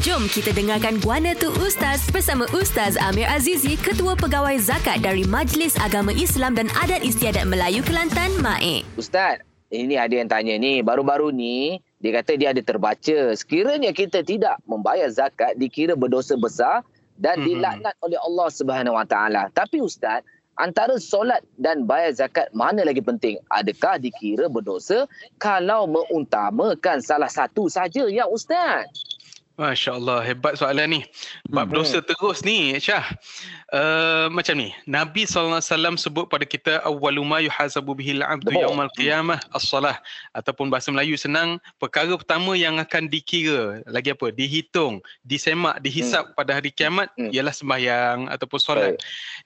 Jom kita dengarkan Guana Tu Ustaz bersama Ustaz Amir Azizi, Ketua Pegawai Zakat dari Majlis Agama Islam dan Adat Istiadat Melayu Kelantan, MAIK. Ustaz, ini ada yang tanya ni. Baru-baru ni, dia kata dia ada terbaca. Sekiranya kita tidak membayar zakat, dikira berdosa besar dan Mhm. dilaknat oleh Allah Subhanahu Wa Taala. Tapi Ustaz, antara solat dan bayar zakat mana lagi penting? Adakah dikira berdosa kalau mengutamakan salah satu saja ya Ustaz? Masya Allah, hebat soalan ni. Bab Mhm. dosa terus ni, Syah. Uh, macam ni, Nabi SAW sebut pada kita, awwalu ma yuhasabu bihil abdu yaumal qiyamah as-salah. Ataupun bahasa Melayu senang, perkara pertama yang akan dikira, lagi apa, dihitung, disemak, dihisap pada hari kiamat, Hmm. ialah sembahyang ataupun solat.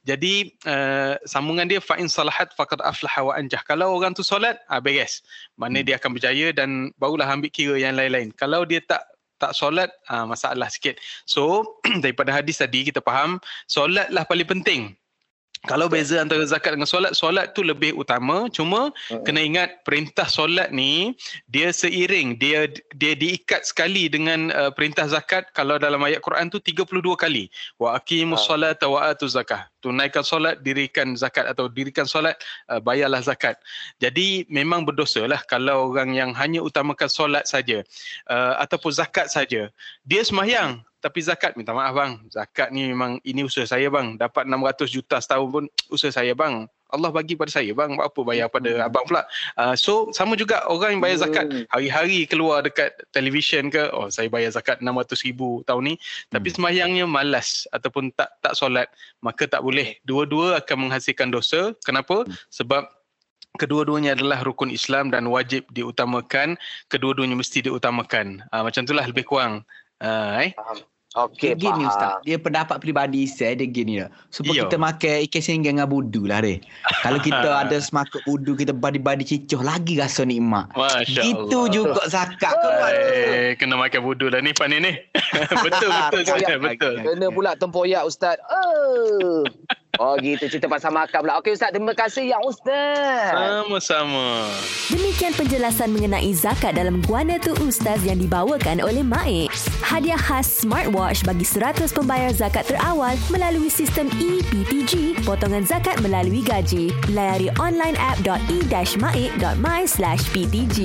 Jadi, uh, sambungan dia, fa'in salahat faqad aflaha wa anjah. Kalau orang tu solat, ah, beres. Mana Hmm. dia akan berjaya dan barulah ambil kira yang lain-lain. Kalau dia tak tak solat uh, masalah sikit. So daripada hadis tadi kita faham solatlah paling penting. Kalau beza antara zakat dengan solat, solat tu lebih utama. Cuma Mm-mm. kena ingat perintah solat ni dia seiring, dia dia diikat sekali dengan uh, perintah zakat. Kalau dalam ayat Quran tu 32 kali. Wa aqimus Ah. solata wa atuz zakah. Tunaikan solat, dirikan zakat atau dirikan solat, uh, bayarlah zakat. Jadi memang berdosa lah kalau orang yang hanya utamakan solat saja uh, ataupun zakat saja. Dia semayang tapi zakat minta maaf bang. Zakat ni memang ini usaha saya bang. Dapat 600 juta setahun pun usaha saya bang. Allah bagi pada saya bang. Buat apa bayar pada Hmm. abang pula. Uh, so sama juga orang yang bayar zakat. Hmm. Hari-hari keluar dekat televisyen ke. Oh saya bayar zakat 600 ribu tahun ni. Tapi Hmm. semayangnya malas ataupun tak tak solat. Maka tak boleh. Dua-dua akan menghasilkan dosa. Kenapa? Hmm. Sebab kedua-duanya adalah rukun Islam dan wajib diutamakan. Kedua-duanya mesti diutamakan. Uh, macam itulah lebih kurang. Uh, eh? Okey, dia gini faham. Ustaz. Dia pendapat peribadi saya dia gini lah. Yo. Supaya kita makan ikan senggang dengan budu lah dia. Kalau kita ada semakut budu, kita badi-badi cicuh lagi rasa nikmat. Masya Gitu Allah. juga zakat. Kau buat Eh, kena makan budu lah ni Fani ni. betul betul betul. Kena pula tempoyak Ustaz. Oh. Oh gitu cerita pasal makan pula. Okey Ustaz, terima kasih ya Ustaz. Sama-sama. Demikian penjelasan mengenai zakat dalam Guana Tu Ustaz yang dibawakan oleh MAIK. Hadiah khas smartwatch bagi 100 pembayar zakat terawal melalui sistem E EPTG, potongan zakat melalui gaji. Layari online app.e-maik.my/ptg.